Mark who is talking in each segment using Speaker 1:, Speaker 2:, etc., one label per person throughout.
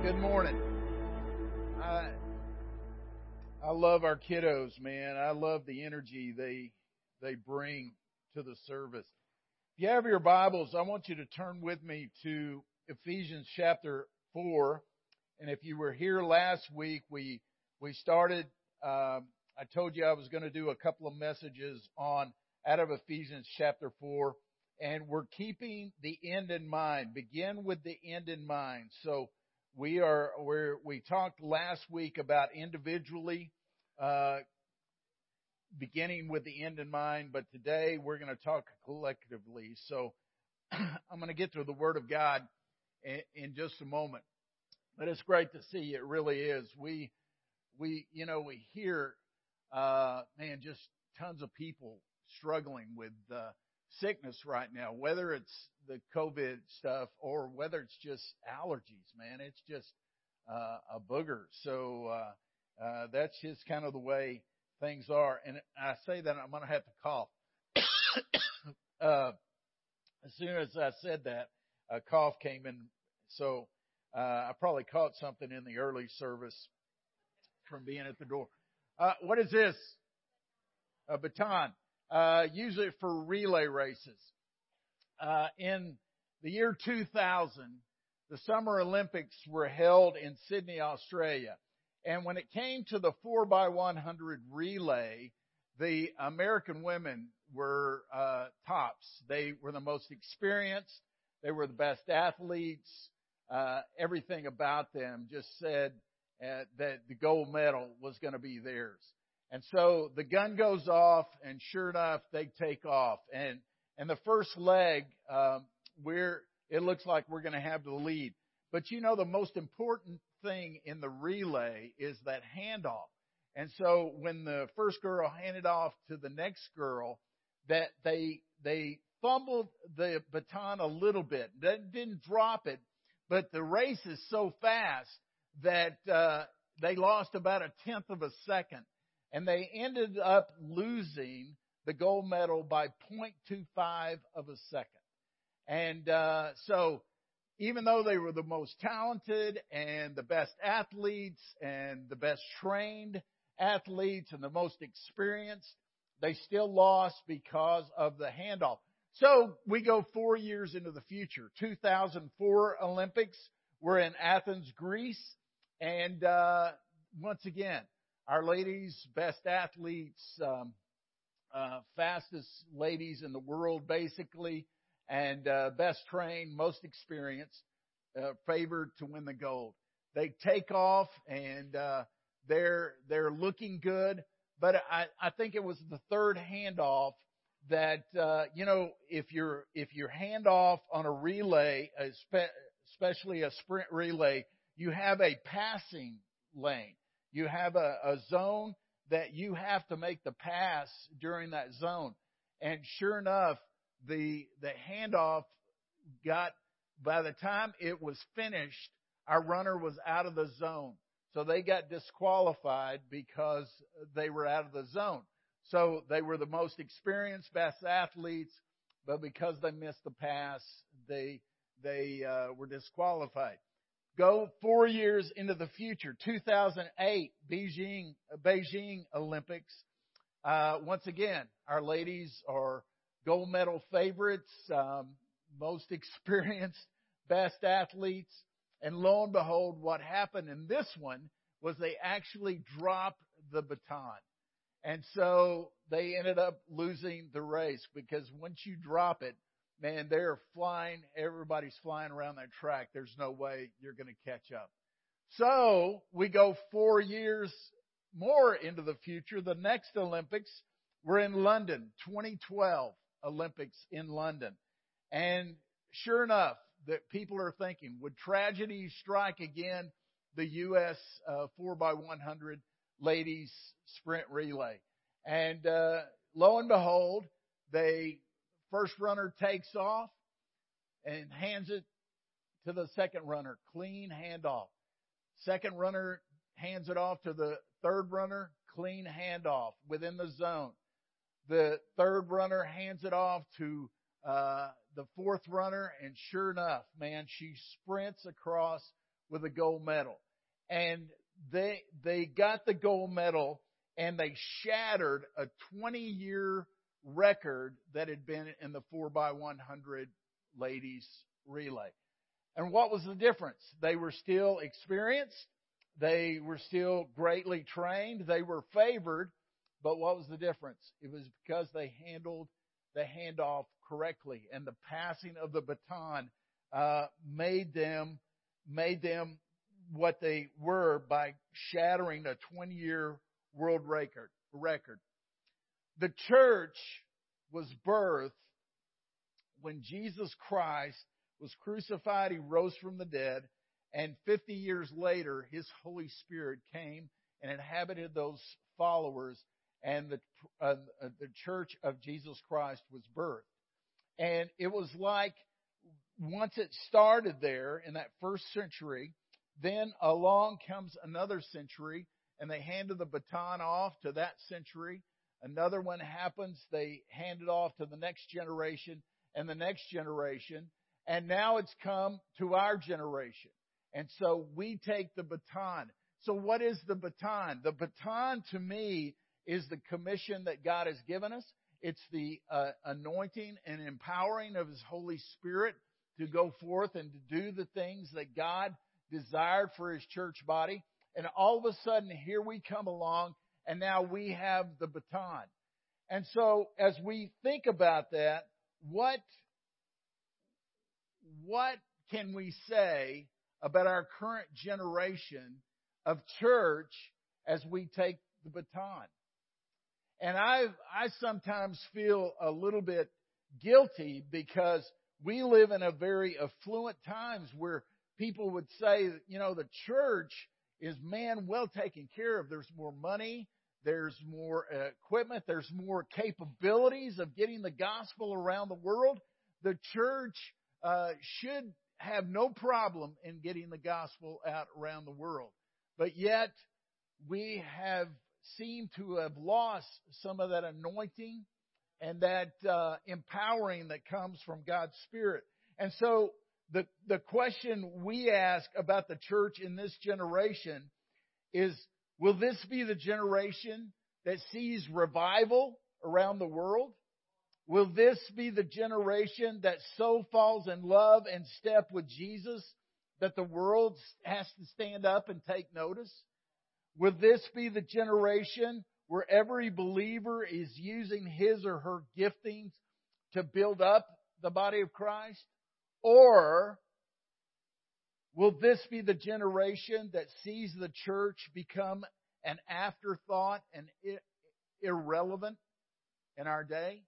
Speaker 1: Good morning. I I love our kiddos, man. I love the energy they they bring to the service. If you have your Bibles, I want you to turn with me to Ephesians chapter four. And if you were here last week, we we started. Um, I told you I was going to do a couple of messages on out of Ephesians chapter four, and we're keeping the end in mind. Begin with the end in mind. So we are where we talked last week about individually uh, beginning with the end in mind, but today we're going to talk collectively. So I'm going to get to the Word of God in, in just a moment. But it's great to see you. It really is. We we you know we hear uh, man just tons of people struggling with uh, sickness right now, whether it's the COVID stuff or whether it's just allergies, man. It's just uh, a booger. So uh, uh, that's just kind of the way things are. And I say that I'm going to have to cough. uh, as soon as I said that, a cough came in. So uh, I probably caught something in the early service from being at the door. Uh, what is this? A baton uh, use it for relay races. Uh, in the year 2000, the Summer Olympics were held in Sydney, Australia. And when it came to the 4x100 relay, the American women were uh, tops. They were the most experienced. They were the best athletes. Uh, everything about them just said uh, that the gold medal was going to be theirs. And so the gun goes off, and sure enough, they take off. And and the first leg, um, we're it looks like we're going to have the lead. But you know, the most important thing in the relay is that handoff. And so when the first girl handed off to the next girl, that they they fumbled the baton a little bit. They didn't drop it, but the race is so fast that uh, they lost about a tenth of a second and they ended up losing the gold medal by 0.25 of a second. And uh, so, even though they were the most talented and the best athletes and the best trained athletes and the most experienced, they still lost because of the handoff. So we go four years into the future. 2004 Olympics. We're in Athens, Greece, and uh, once again, our ladies, best athletes, um, uh, fastest ladies in the world, basically, and uh, best trained, most experienced, uh, favored to win the gold. They take off and uh, they're they're looking good, but I, I think it was the third handoff that uh, you know if you're if you're handoff on a relay, especially a sprint relay, you have a passing lane. You have a, a zone that you have to make the pass during that zone. And sure enough, the, the handoff got, by the time it was finished, our runner was out of the zone. So they got disqualified because they were out of the zone. So they were the most experienced, best athletes, but because they missed the pass, they, they, uh, were disqualified. Go four years into the future, 2008 Beijing, Beijing Olympics. Uh, once again, our ladies are gold medal favorites, um, most experienced, best athletes. And lo and behold, what happened in this one was they actually dropped the baton. And so they ended up losing the race because once you drop it, man, they're flying. Everybody's flying around that track. There's no way you're going to catch up. So we go four years more into the future. The next Olympics, we're in London, 2012 Olympics in London. And sure enough, that people are thinking, would tragedy strike again the U.S. Uh, 4x100 ladies sprint relay? And uh, lo and behold, they First runner takes off and hands it to the second runner. Clean handoff. Second runner hands it off to the third runner. Clean handoff within the zone. The third runner hands it off to uh, the fourth runner, and sure enough, man, she sprints across with a gold medal. And they, they got the gold medal and they shattered a 20 year record that had been in the 4x100 ladies relay. And what was the difference? They were still experienced. They were still greatly trained. They were favored. But what was the difference? It was because they handled the handoff correctly and the passing of the baton uh, made them made them what they were by shattering a 20 year world record record. The church was birthed when Jesus Christ was crucified, he rose from the dead, and 50 years later, his Holy Spirit came and inhabited those followers, and the, uh, the church of Jesus Christ was birthed. And it was like once it started there in that first century, then along comes another century, and they handed the baton off to that century. Another one happens, they hand it off to the next generation and the next generation. And now it's come to our generation. And so we take the baton. So what is the baton? The baton to me is the commission that God has given us. It's the uh, anointing and empowering of His Holy Spirit to go forth and to do the things that God desired for His church body. And all of a sudden, here we come along, and now we have the baton. And so, as we think about that, what what can we say about our current generation of church as we take the baton? And I, I sometimes feel a little bit guilty because we live in a very affluent times where people would say, you know, the church is man well taken care of. There's more money. There's more equipment. There's more capabilities of getting the gospel around the world. The church uh, should have no problem in getting the gospel out around the world. But yet, we have seemed to have lost some of that anointing and that uh, empowering that comes from God's Spirit. And so, the, the question we ask about the church in this generation is will this be the generation that sees revival around the world? Will this be the generation that so falls in love and step with Jesus that the world has to stand up and take notice? Will this be the generation where every believer is using his or her giftings to build up the body of Christ? Or will this be the generation that sees the church become an afterthought and irrelevant in our day?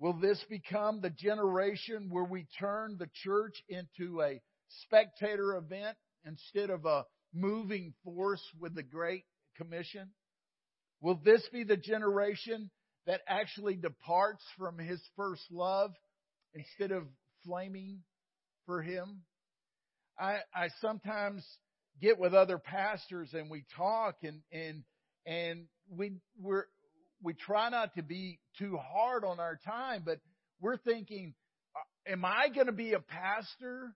Speaker 1: Will this become the generation where we turn the church into a spectator event instead of a moving force with the Great Commission? Will this be the generation that actually departs from his first love instead of flaming for him? I, I sometimes get with other pastors and we talk and, and, and we, we're, we try not to be too hard on our time, but we're thinking, uh, am I going to be a pastor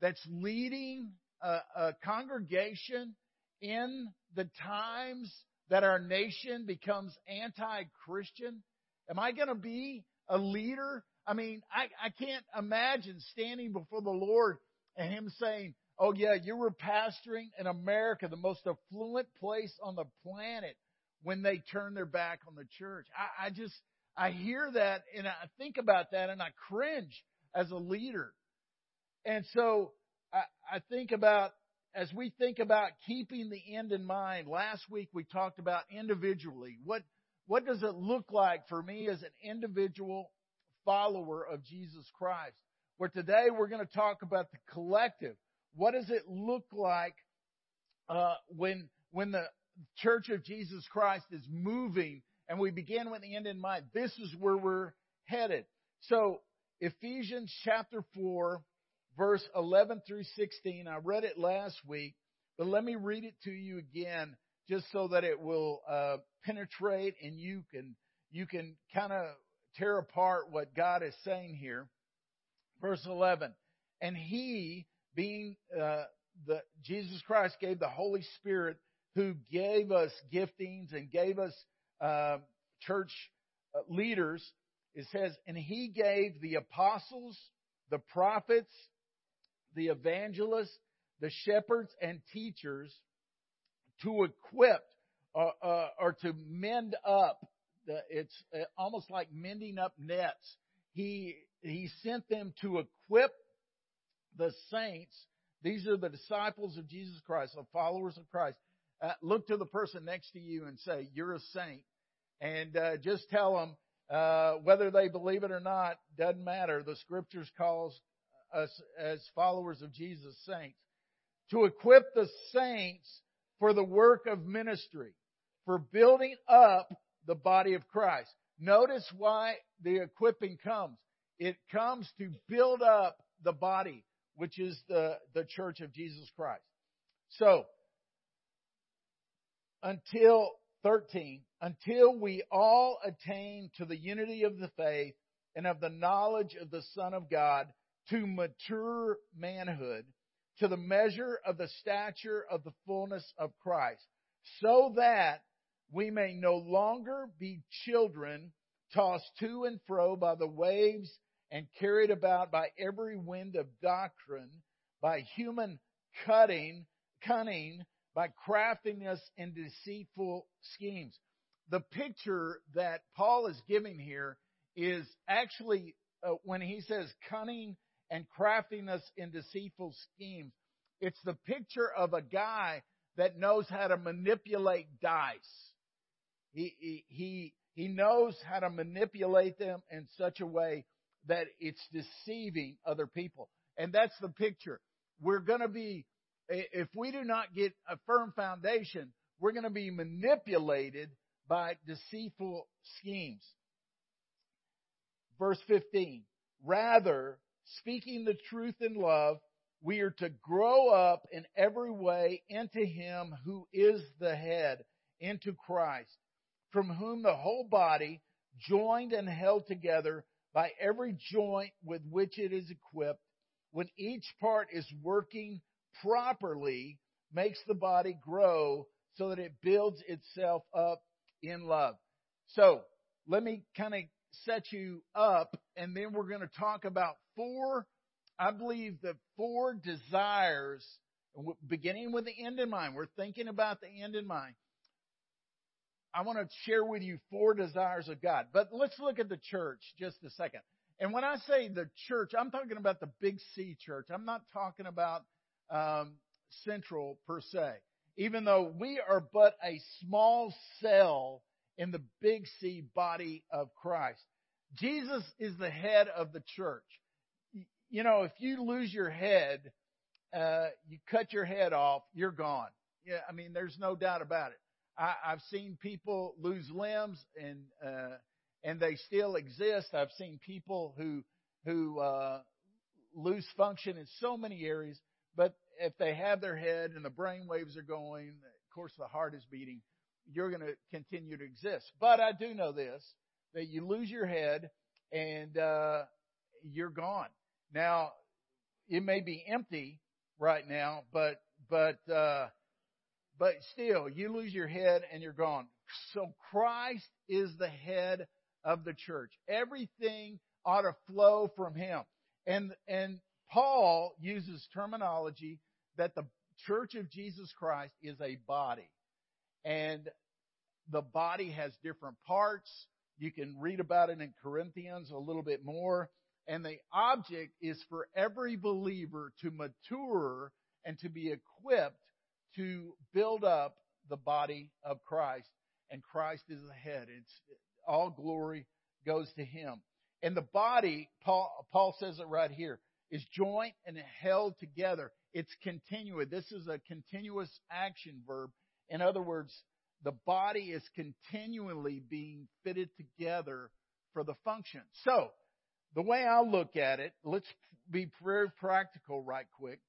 Speaker 1: that's leading a, a congregation in the times that our nation becomes anti-Christian? Am I going to be a leader? I mean, I, I can't imagine standing before the Lord and Him saying, Oh yeah, you were pastoring in America, the most affluent place on the planet when they turn their back on the church. I, I just, I hear that and I think about that and I cringe as a leader. And so I, I think about, as we think about keeping the end in mind, last week we talked about individually. What, what does it look like for me as an individual follower of Jesus Christ? Where today we're going to talk about the collective. What does it look like uh, when when the Church of Jesus Christ is moving and we begin with the end in mind. This is where we're headed. So, Ephesians chapter 4, verse 11 through 16. I read it last week, but let me read it to you again just so that it will uh, penetrate and you can you can kind of tear apart what God is saying here. Verse 11. And he, being uh, the Jesus Christ gave the Holy Spirit who gave us giftings and gave us uh, church uh, leaders. It says, and he gave the apostles, the prophets, the evangelists, the shepherds and teachers to equip uh, uh, or to mend up. It's uh, almost like mending up nets. He he sent them to equip the saints. These are the disciples of Jesus Christ, the followers of Christ. Uh, look to the person next to you and say, "You're a saint," and uh, just tell them uh, whether they believe it or not. Doesn't matter. The Scriptures calls us as followers of Jesus saints to equip the saints for the work of ministry, for building up the body of Christ. Notice why the equipping comes. It comes to build up the body, which is the, the church of Jesus Christ. So, until 13, until we all attain to the unity of the faith and of the knowledge of the Son of God to mature manhood, to the measure of the stature of the fullness of Christ, so that we may no longer be children tossed to and fro by the waves and carried about by every wind of doctrine, by human cutting, cunning, by craftiness and deceitful schemes. The picture that Paul is giving here is actually uh, when he says cunning and craftiness and deceitful schemes. It's the picture of a guy that knows how to manipulate dice. He, he, he, knows how to manipulate them in such a way that it's deceiving other people. And that's the picture. We're going to be, if we do not get a firm foundation, we're going to be manipulated by deceitful schemes. Verse 15. Rather, speaking the truth in love, we are to grow up in every way into Him who is the head, into Christ, from whom the whole body, joined and held together by every joint with which it is equipped, when each part is working properly, makes the body grow so that it builds itself up in love. So, let me kind of set you up, and then we're going to talk about four, I believe, the four desires, beginning with the end in mind. We're thinking about the end in mind. I want to share with you four desires of God. But let's look at the church just a second. And when I say the church, I'm talking about the big C church. I'm not talking about um, central per se. Even though we are but a small cell in the big C body of Christ. Jesus is the head of the church. You know, if you lose your head, uh, you cut your head off, you're gone. Yeah, I mean, there's no doubt about it. I, I've seen people lose limbs and uh, and they still exist. I've seen people who who uh, lose function in so many areas, but if they have their head and the brain waves are going, of course the heart is beating, you're going to continue to exist. But I do know this that you lose your head and uh, you're gone. Now it may be empty right now, but but uh, but still, you lose your head and you're gone. So Christ is the head of the church. Everything ought to flow from Him. And, and Paul uses terminology that the church of Jesus Christ is a body. And the body has different parts. You can read about it in Corinthians a little bit more. And the object is for every believer to mature and to be equipped to build up the body of Christ, and Christ is the head. It's all glory goes to Him. And the body, Paul, Paul says it right here, is joint and held together. It's continuous. This is a continuous action verb. In other words, the body is continually being fitted together for the function. So, the way I look at it, let's be very practical right quick.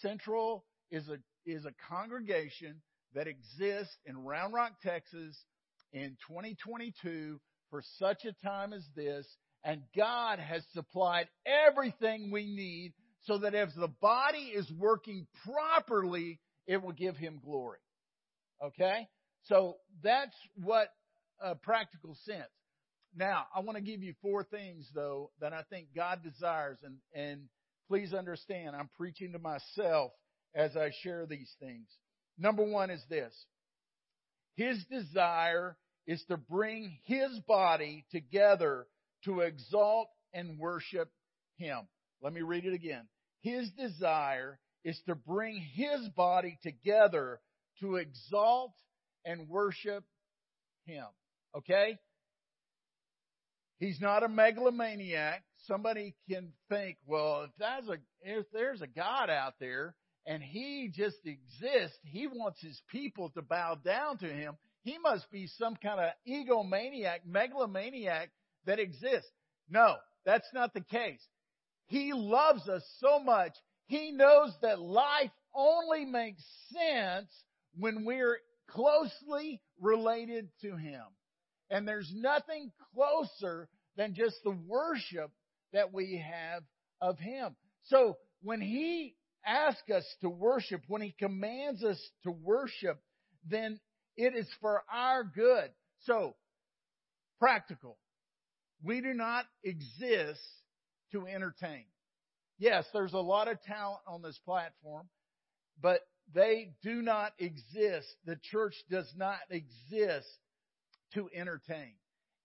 Speaker 1: Central is a is a congregation that exists in Round Rock, Texas in 2022 for such a time as this. And God has supplied everything we need so that as the body is working properly, it will give him glory. Okay? So that's what a practical sense. Now, I want to give you four things though that I think God desires and, and please understand, I'm preaching to myself as I share these things. Number one is this. His desire is to bring His body together to exalt and worship Him. Let me read it again. His desire is to bring His body together to exalt and worship Him. Okay? He's not a megalomaniac. Somebody can think, well, if there's a, if there's a God out there and he just exists, he wants his people to bow down to him. He must be some kind of egomaniac, megalomaniac that exists. No, that's not the case. He loves us so much. He knows that life only makes sense when we're closely related to Him. And there's nothing closer than just the worship that we have of Him. So when He asks us to worship, when He commands us to worship, then it is for our good. So, practical. We do not exist to entertain. Yes, there's a lot of talent on this platform, but they do not exist. The church does not exist to entertain.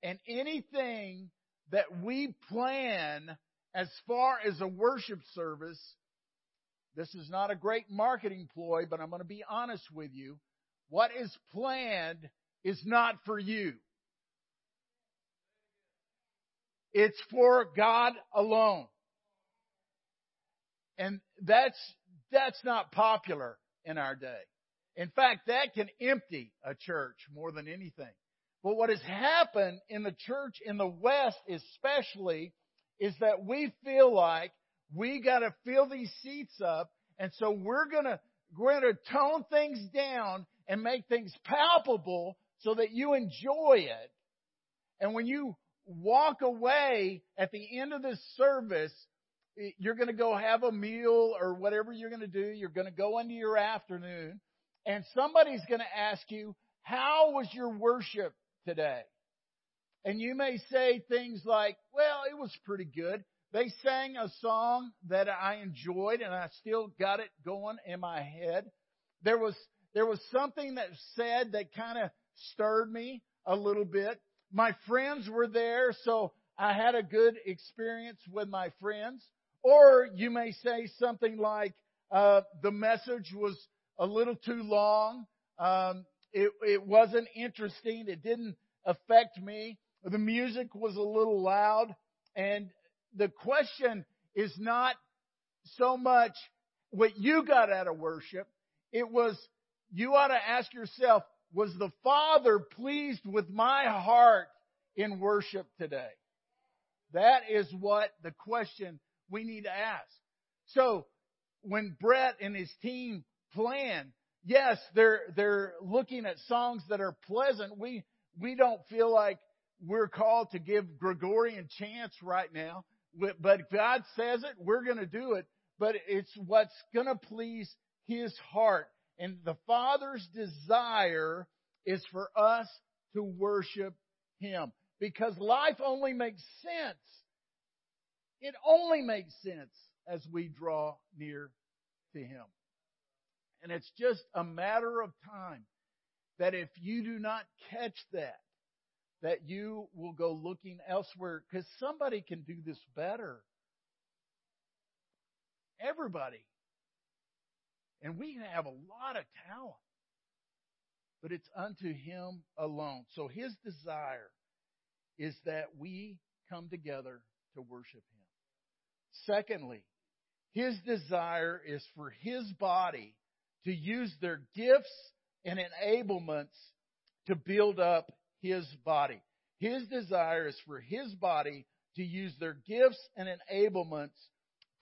Speaker 1: And anything that we plan as far as a worship service, this is not a great marketing ploy, but I'm going to be honest with you. What is planned is not for you. It's for God alone. And that's, that's not popular in our day. In fact, that can empty a church more than anything. But what has happened in the church in the West especially is that we feel like we gotta fill these seats up and so we're gonna, we're gonna tone things down and make things palpable so that you enjoy it. And when you walk away at the end of this service, you're going to go have a meal or whatever you're going to do. You're going to go into your afternoon and somebody's going to ask you, how was your worship today? And you may say things like, well, it was pretty good. They sang a song that I enjoyed and I still got it going in my head. There was, there was something that said that kind of stirred me a little bit. My friends were there, so I had a good experience with my friends. Or you may say something like, uh, the message was a little too long. Um, it, it wasn't interesting. It didn't affect me. The music was a little loud. And the question is not so much what you got out of worship. It was, you ought to ask yourself, was the Father pleased with my heart in worship today? That is what the question we need to ask. So, when Brett and his team plan, yes, they're, they're looking at songs that are pleasant. We, we don't feel like we're called to give Gregorian chants right now, but God says it, we're going to do it, but it's what's going to please His heart. And the Father's desire is for us to worship Him because life only makes sense. It only makes sense as we draw near to Him. And it's just a matter of time that if you do not catch that, that you will go looking elsewhere because somebody can do this better. Everybody. And we have a lot of talent, but it's unto Him alone. So His desire is that we come together to worship Him. Secondly, His desire is for His body to use their gifts and enablements to build up His body. His desire is for His body to use their gifts and enablements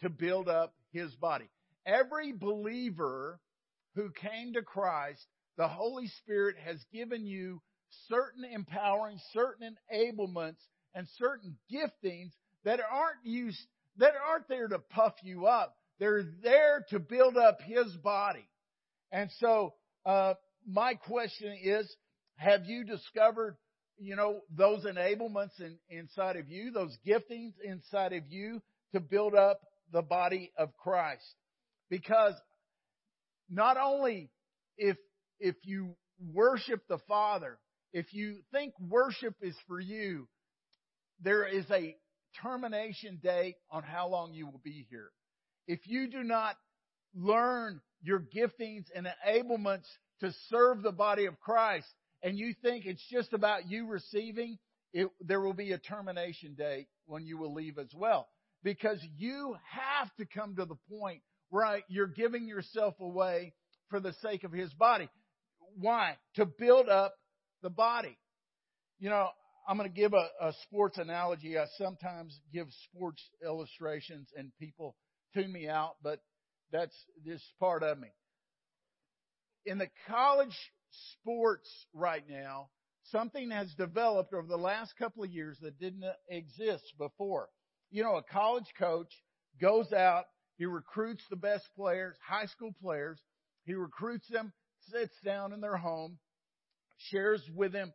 Speaker 1: to build up His body. Every believer who came to Christ, the Holy Spirit has given you certain empowering, certain enablements, and certain giftings that aren't used, that aren't there to puff you up. They're there to build up His body. And so, uh, my question is, have you discovered, you know, those enablements in, inside of you, those giftings inside of you to build up the body of Christ? Because not only if, if you worship the Father, if you think worship is for you, there is a termination date on how long you will be here. If you do not learn your giftings and enablements to serve the body of Christ, and you think it's just about you receiving, it, there will be a termination date when you will leave as well. Because you have to come to the point where you're giving yourself away for the sake of His body. Why? To build up the body. You know, I'm going to give a, a sports analogy. I sometimes give sports illustrations and people tune me out, but that's this part of me. In the college sports right now, something has developed over the last couple of years that didn't exist before. You know, a college coach goes out, he recruits the best players, high school players, he recruits them, sits down in their home, shares with them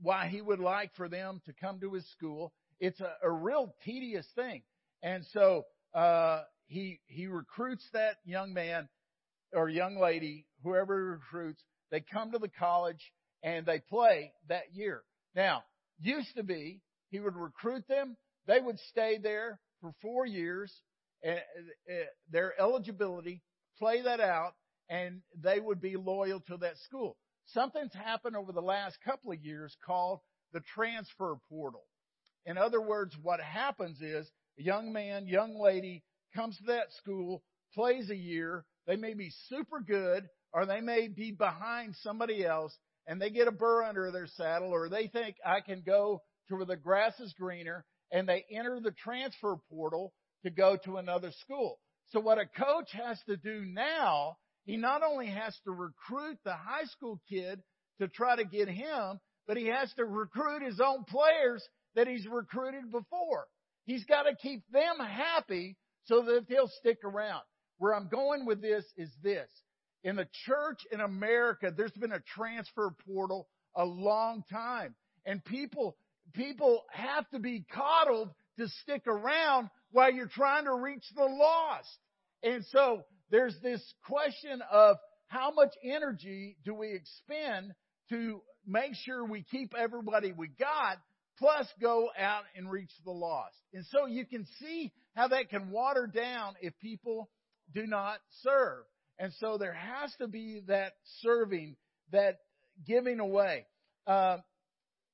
Speaker 1: why he would like for them to come to his school. It's a, a real tedious thing. And so, uh, he, he recruits that young man or young lady, whoever recruits, they come to the college and they play that year. Now, used to be, he would recruit them, they would stay there for four years, and their eligibility, play that out, and they would be loyal to that school. Something's happened over the last couple of years called the transfer portal. In other words, what happens is a young man, young lady comes to that school, plays a year, they may be super good, or they may be behind somebody else, and they get a burr under their saddle, or they think I can go to where the grass is greener, and they enter the transfer portal to go to another school. So what a coach has to do now he not only has to recruit the high school kid to try to get him, but he has to recruit his own players that he's recruited before. He's got to keep them happy so that they'll stick around. Where I'm going with this is this. In the church in America, there's been a transfer portal a long time. And people, people have to be coddled to stick around while you're trying to reach the lost. And so there's this question of how much energy do we expend to make sure we keep everybody we got, plus go out and reach the lost. And so you can see how that can water down if people do not serve. And so there has to be that serving, that giving away. Uh,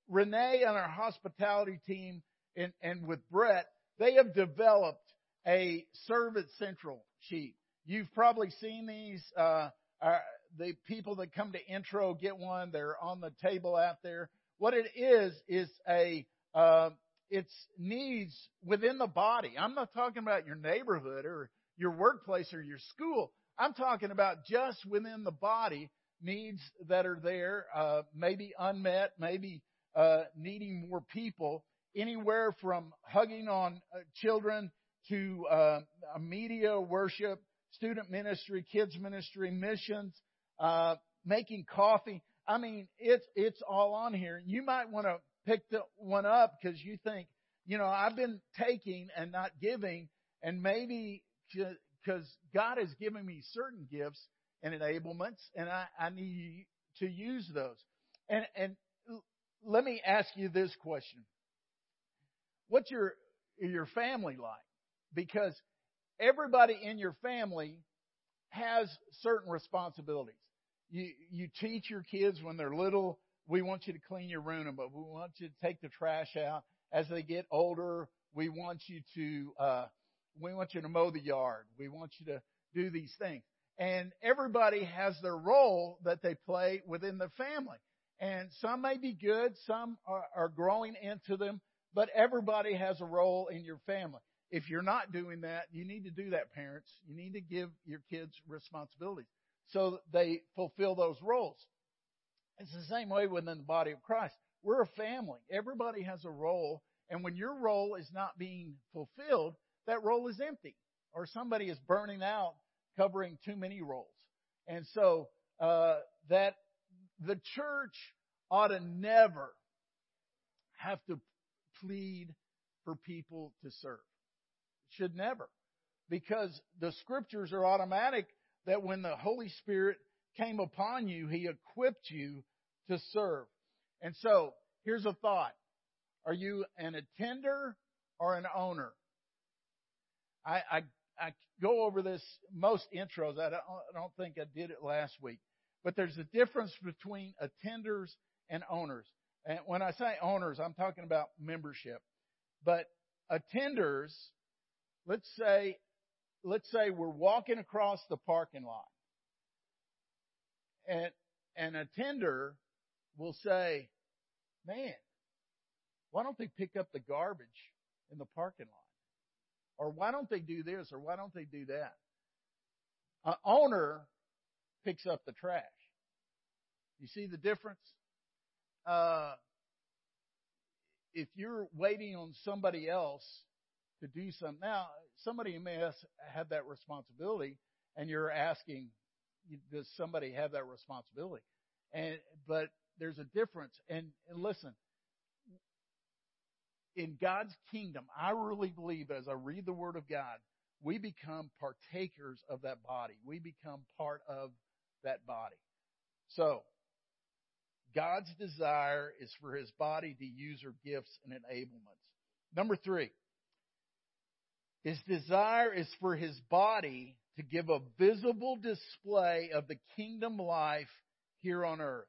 Speaker 1: Renee and our hospitality team and, and with Brett, they have developed a Service Central sheet. You've probably seen these. Uh, are, the people that come to intro get one. They're on the table out there. What it is is a uh, it's needs within the body. I'm not talking about your neighborhood or your workplace or your school. I'm talking about just within the body needs that are there, uh, maybe unmet, maybe uh, needing more people. Anywhere from hugging on uh, children to uh, media worship student ministry, kids ministry, missions, uh, making coffee. I mean, it's it's all on here. You might want to pick the one up because you think, you know, I've been taking and not giving, and maybe because God has given me certain gifts and enablements, and I, I need to use those. And and let me ask you this question: What's your your family like? Because everybody in your family has certain responsibilities. You, you teach your kids when they're little, we want you to clean your room, but we want you to take the trash out. As they get older, we want you to, uh, we want you to mow the yard. We want you to do these things. And everybody has their role that they play within the family. And some may be good, some are, are growing into them, but everybody has a role in your family. If you're not doing that, you need to do that, parents. You need to give your kids responsibilities so they fulfill those roles. It's the same way within the body of Christ. We're a family. Everybody has a role. And when your role is not being fulfilled, that role is empty. or somebody is burning out covering too many roles. And so, uh, that the church ought to never have to plead for people to serve. Should never. Because the scriptures are automatic that when the Holy Spirit came upon you, He equipped you to serve. And so, here's a thought. Are you an attender or an owner? I, I, I go over this most intros. I don't, I don't think I did it last week. But there's a difference between attenders and owners. And when I say owners, I'm talking about membership. But attenders, let's say, let's say we're walking across the parking lot. And an attender will say, man, why don't they pick up the garbage in the parking lot? Or why don't they do this? Or why don't they do that? An owner picks up the trash. You see the difference? Uh, if you're waiting on somebody else to do something, now somebody may have that responsibility, and you're asking, does somebody have that responsibility? And but there's a difference. And, and listen, in God's kingdom, I really believe as I read the Word of God, we become partakers of that body. We become part of that body. So, God's desire is for His body to use her gifts and enablements. Number three, His desire is for His body to give a visible display of the kingdom life here on earth.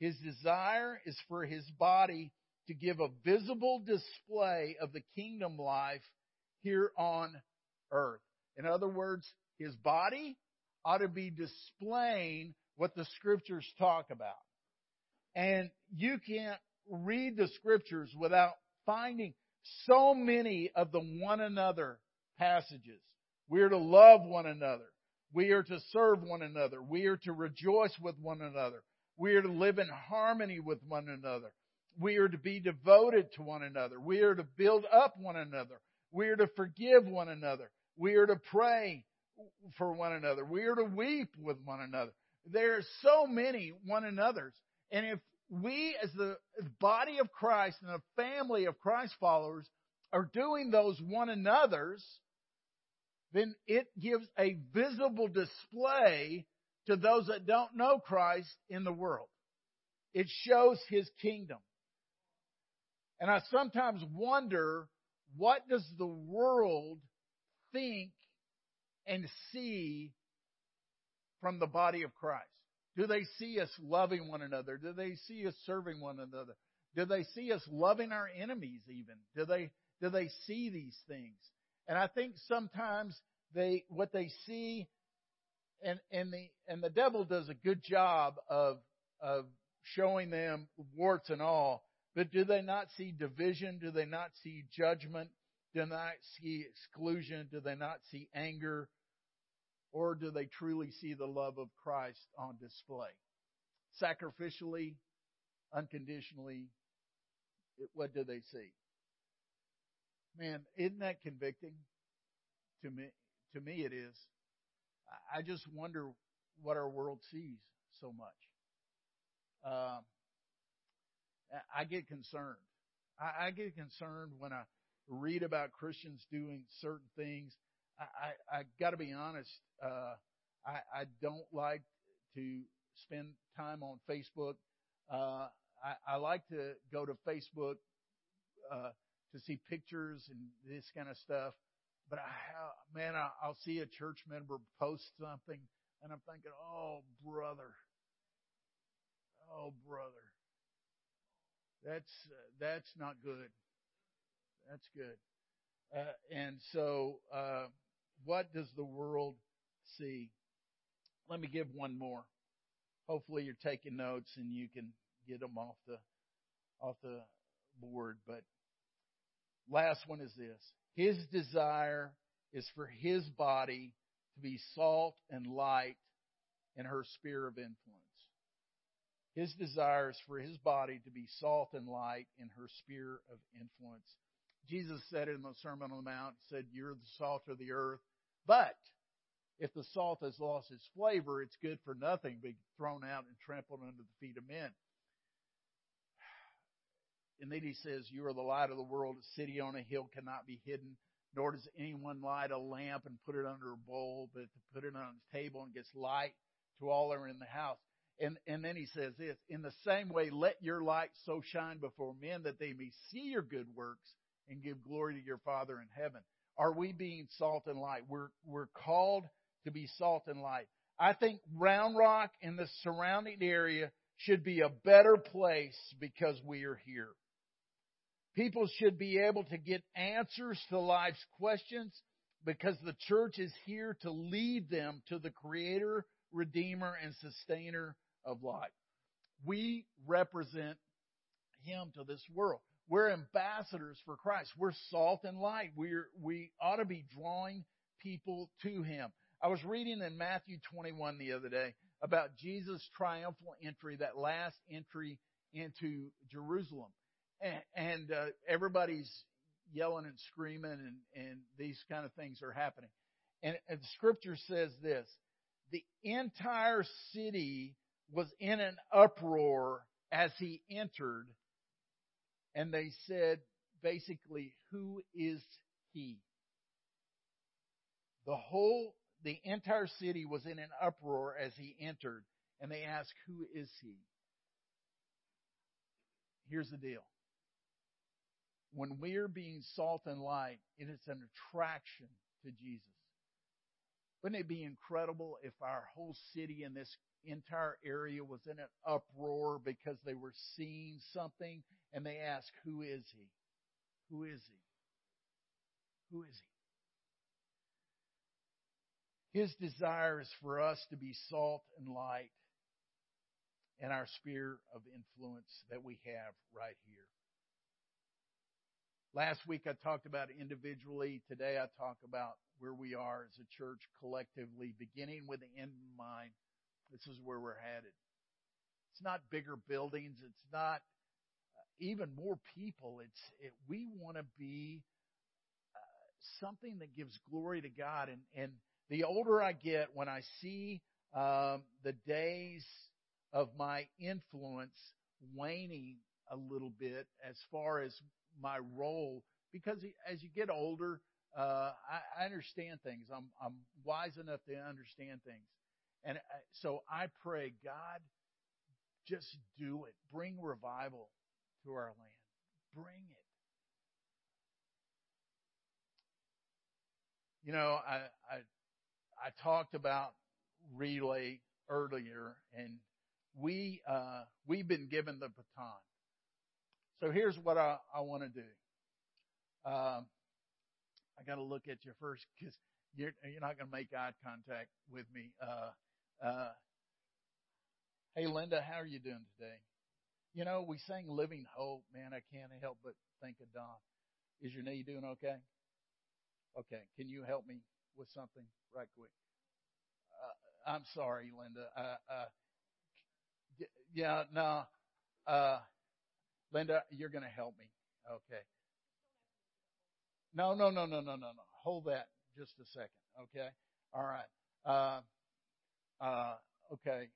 Speaker 1: His desire is for His body to give a visible display of the kingdom life here on earth. In other words, his body ought to be displaying what the scriptures talk about. And you can't read the scriptures without finding so many of the one another passages. We are to love one another. We are to serve one another. We are to rejoice with one another. We are to live in harmony with one another. We are to be devoted to one another. We are to build up one another. We are to forgive one another. We are to pray for one another. We are to weep with one another. There are so many one another's. And if we as the body of Christ and the family of Christ followers are doing those one another's, then it gives a visible display to those that don't know Christ in the world. It shows His kingdom. And I sometimes wonder, what does the world think and see from the body of Christ? Do they see us loving one another? Do they see us serving one another? Do they see us loving our enemies even? Do they, do they see these things? And I think sometimes they, what they see, and, and the, and the devil does a good job of, of showing them warts and all, but do they not see division? Do they not see judgment? Do they not see exclusion? Do they not see anger? Or do they truly see the love of Christ on display? Sacrificially, unconditionally, what do they see? Man, isn't that convicting? To me, to me it is. I just wonder what our world sees so much. Um, I get concerned. I, I get concerned when I read about Christians doing certain things. I, I, I got to be honest. Uh, I, I don't like to spend time on Facebook. Uh, I, I like to go to Facebook uh, to see pictures and this kind of stuff. But I, man, I, I'll see a church member post something, and I'm thinking, oh brother, oh brother, that's that's not good. That's good. Uh, and so, uh, what does the world see? Let me give one more. Hopefully, you're taking notes and you can get them off the off the board. But last one is this: His desire is for His body to be salt and light in her sphere of influence. His desire is for his body to be salt and light in her sphere of influence. Jesus said in the Sermon on the Mount, said, You're the salt of the earth. But if the salt has lost its flavor, it's good for nothing, be thrown out and trampled under the feet of men. And then he says, You are the light of the world. A city on a hill cannot be hidden, nor does anyone light a lamp and put it under a bowl, but to put it on a table and gets light to all that are in the house. And, and then he says this, in the same way, let your light so shine before men that they may see your good works and give glory to your Father in heaven. Are we being salt and light? We're, we're called to be salt and light. I think Round Rock and the surrounding area should be a better place because we are here. People should be able to get answers to life's questions because the church is here to lead them to the creator, redeemer, and sustainer of life. We represent him to this world. We're ambassadors for Christ. We're salt and light. We're, we ought to be drawing people to him. I was reading in Matthew 21 the other day about Jesus' triumphal entry, that last entry into Jerusalem and, and uh, everybody's yelling and screaming, and, and these kind of things are happening. And, and the scripture says this the entire city was in an uproar as he entered, and they said, basically, who is he? The whole, the entire city was in an uproar as he entered, and they asked, who is he? Here's the deal when we're being salt and light, it is an attraction to Jesus. Wouldn't it be incredible if our whole city in this entire area was in an uproar because they were seeing something and they asked, Who is he? Who is he? Who is he? His desire is for us to be salt and light in our sphere of influence that we have right here. Last week I talked about individually. Today I talk about where we are as a church collectively, beginning with the end in mind. This is where we're headed. It's not bigger buildings. It's not uh, even more people. It's it, we want to be uh, something that gives glory to God. And and the older I get, when I see um, the days of my influence waning a little bit as far as my role because as you get older, uh, I, I understand things. I'm, I'm wise enough to understand things. And so I pray, God, just do it. Bring revival to our land. Bring it. You know, I, I, I talked about relay earlier, and we uh, we've been given the baton. So here's what I, I want to do. Um, I got to look at you first because you're, you're not going to make eye contact with me. Uh, uh, hey, Linda, how are you doing today? You know, we sang Living Hope. Man, I can't help but think of Don. Is your knee doing okay? Okay. Can you help me with something right quick? Uh, I'm sorry, Linda. Uh, uh, yeah, no. Uh, Linda, you're going to help me. Okay. No, no, no, no, no, no, no. Hold that just a second. Okay. All right. Uh, uh, okay.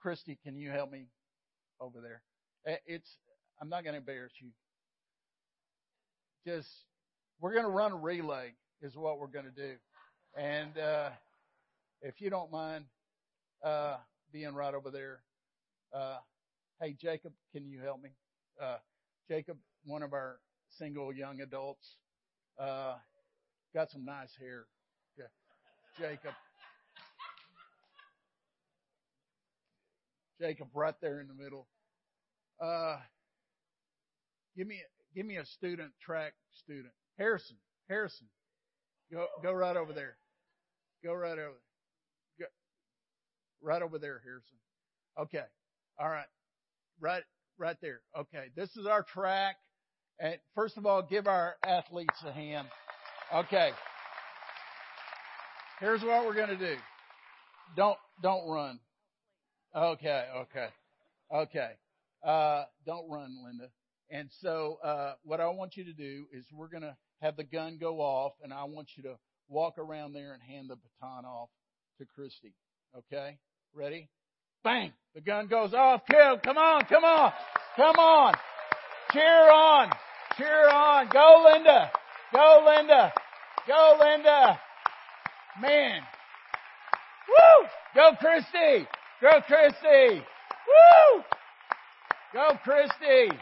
Speaker 1: Christy, can you help me over there? Eh, it's, I'm not going to embarrass you. Just, we're going to run a relay is what we're going to do. And, uh, if you don't mind, uh, being right over there, uh, Hey, Jacob, can you help me? Uh, Jacob, one of our single young adults, uh, got some nice hair. Yeah. Jacob. Jacob, right there in the middle. Uh, give me, give me a student track student. Harrison, Harrison, go, go right over there. Go right over there. Go, right over there, Harrison. Okay. All right. Right, right there. Okay. This is our track. And first of all, give our athletes a hand. Okay. Here's what we're going to do. Don't, don't run. Okay. Okay. Okay. Uh, don't run, Linda. And so, uh, what I want you to do is we're going to have the gun go off, and I want you to walk around there and hand the baton off to Christy. Okay? Ready? Bang! The gun goes off. Kill! Come on! Come on! Come on! Cheer on! Cheer on! Go, Linda! Go, Linda! Go, Linda! Man! Woo! Go, Christy! Go, Christy! Woo! Go, Christy!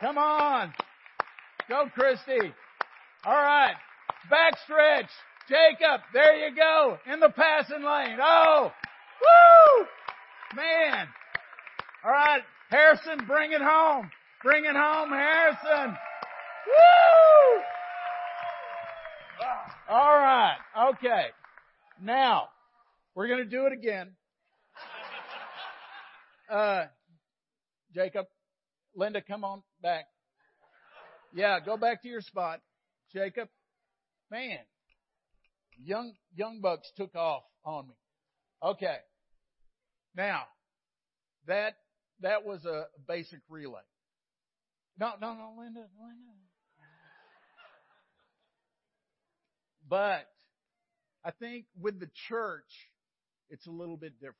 Speaker 1: Come on! Go, Christy! All right. Backstretch. Jacob, there you go. In the passing lane. Oh! Woo! Man! All right. Harrison, bring it home. Bring it home, Harrison. Woo! All right. Okay. Now, we're going to do it again. Uh, Jacob, Linda, come on back. Yeah, go back to your spot. Jacob, man, young, young bucks took off on me. Okay. Now, that, that was a basic relay. No, no, no, Linda, Linda. But I think with the church, it's a little bit different.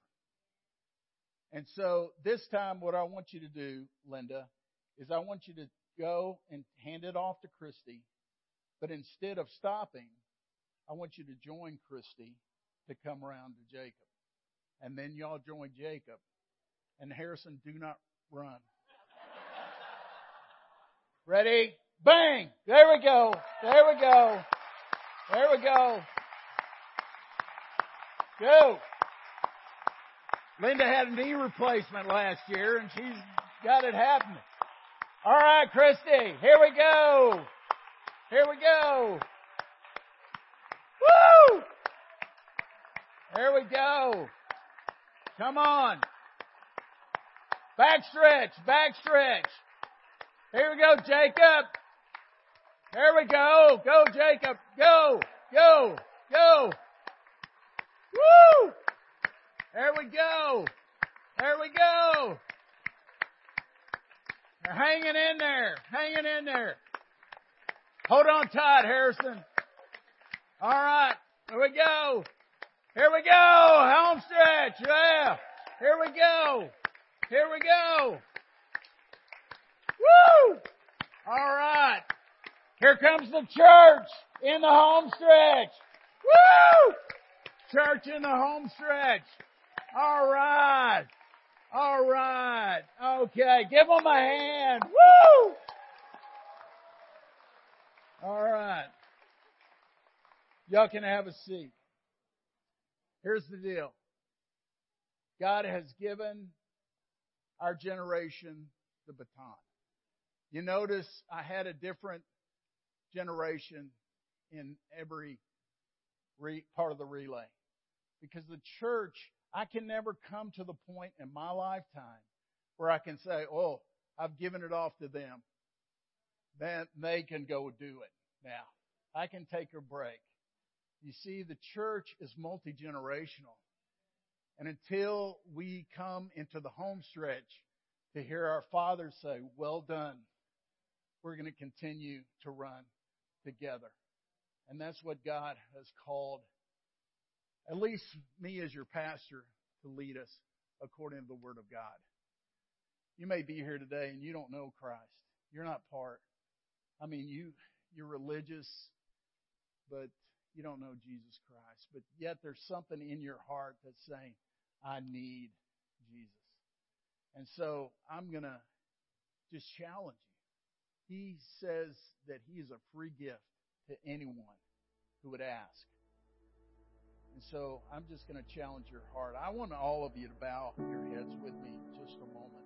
Speaker 1: And so this time what I want you to do, Linda, is I want you to go and hand it off to Christy. But instead of stopping, I want you to join Christy to come around to Jacob. And then y'all join Jacob. And Harrison, do not run. Ready? Bang! There we go. There we go. There we go. Go. Linda had a knee replacement last year and she's got it happening. All right, Christy, here we go. Here we go. Woo! There we go. Come on. Back stretch, back stretch. Here we go, Jacob. There we go. Go, Jacob. Go, go, go. Woo! There we go. There we go. They're hanging in there. Hanging in there. Hold on tight, Harrison. All right. Here we go. Here we go. Home stretch. Yeah. Here we go. Here we go. Woo! All right. Here comes the church in the home stretch. Woo! Church in the home stretch. All right. All right. Okay. Give them a hand. Woo! All right. Y'all can have a seat. Here's the deal. God has given our generation the baton. You notice I had a different generation in every re- part of the relay. Because the church, I can never come to the point in my lifetime where I can say, oh, I've given it off to them. Then they can go do it now. I can take a break. You see, the church is multi-generational. And until we come into the home stretch to hear our Father say, well done, we're going to continue to run together. And that's what God has called, at least me as your pastor, to lead us according to the Word of God. You may be here today and you don't know Christ. You're not part. I mean, you, you're religious, but you don't know Jesus Christ. But yet there's something in your heart that's saying, I need Jesus. And so I'm going to just challenge you. He says that he is a free gift to anyone who would ask. And so I'm just going to challenge your heart. I want all of you to bow your heads with me just a moment.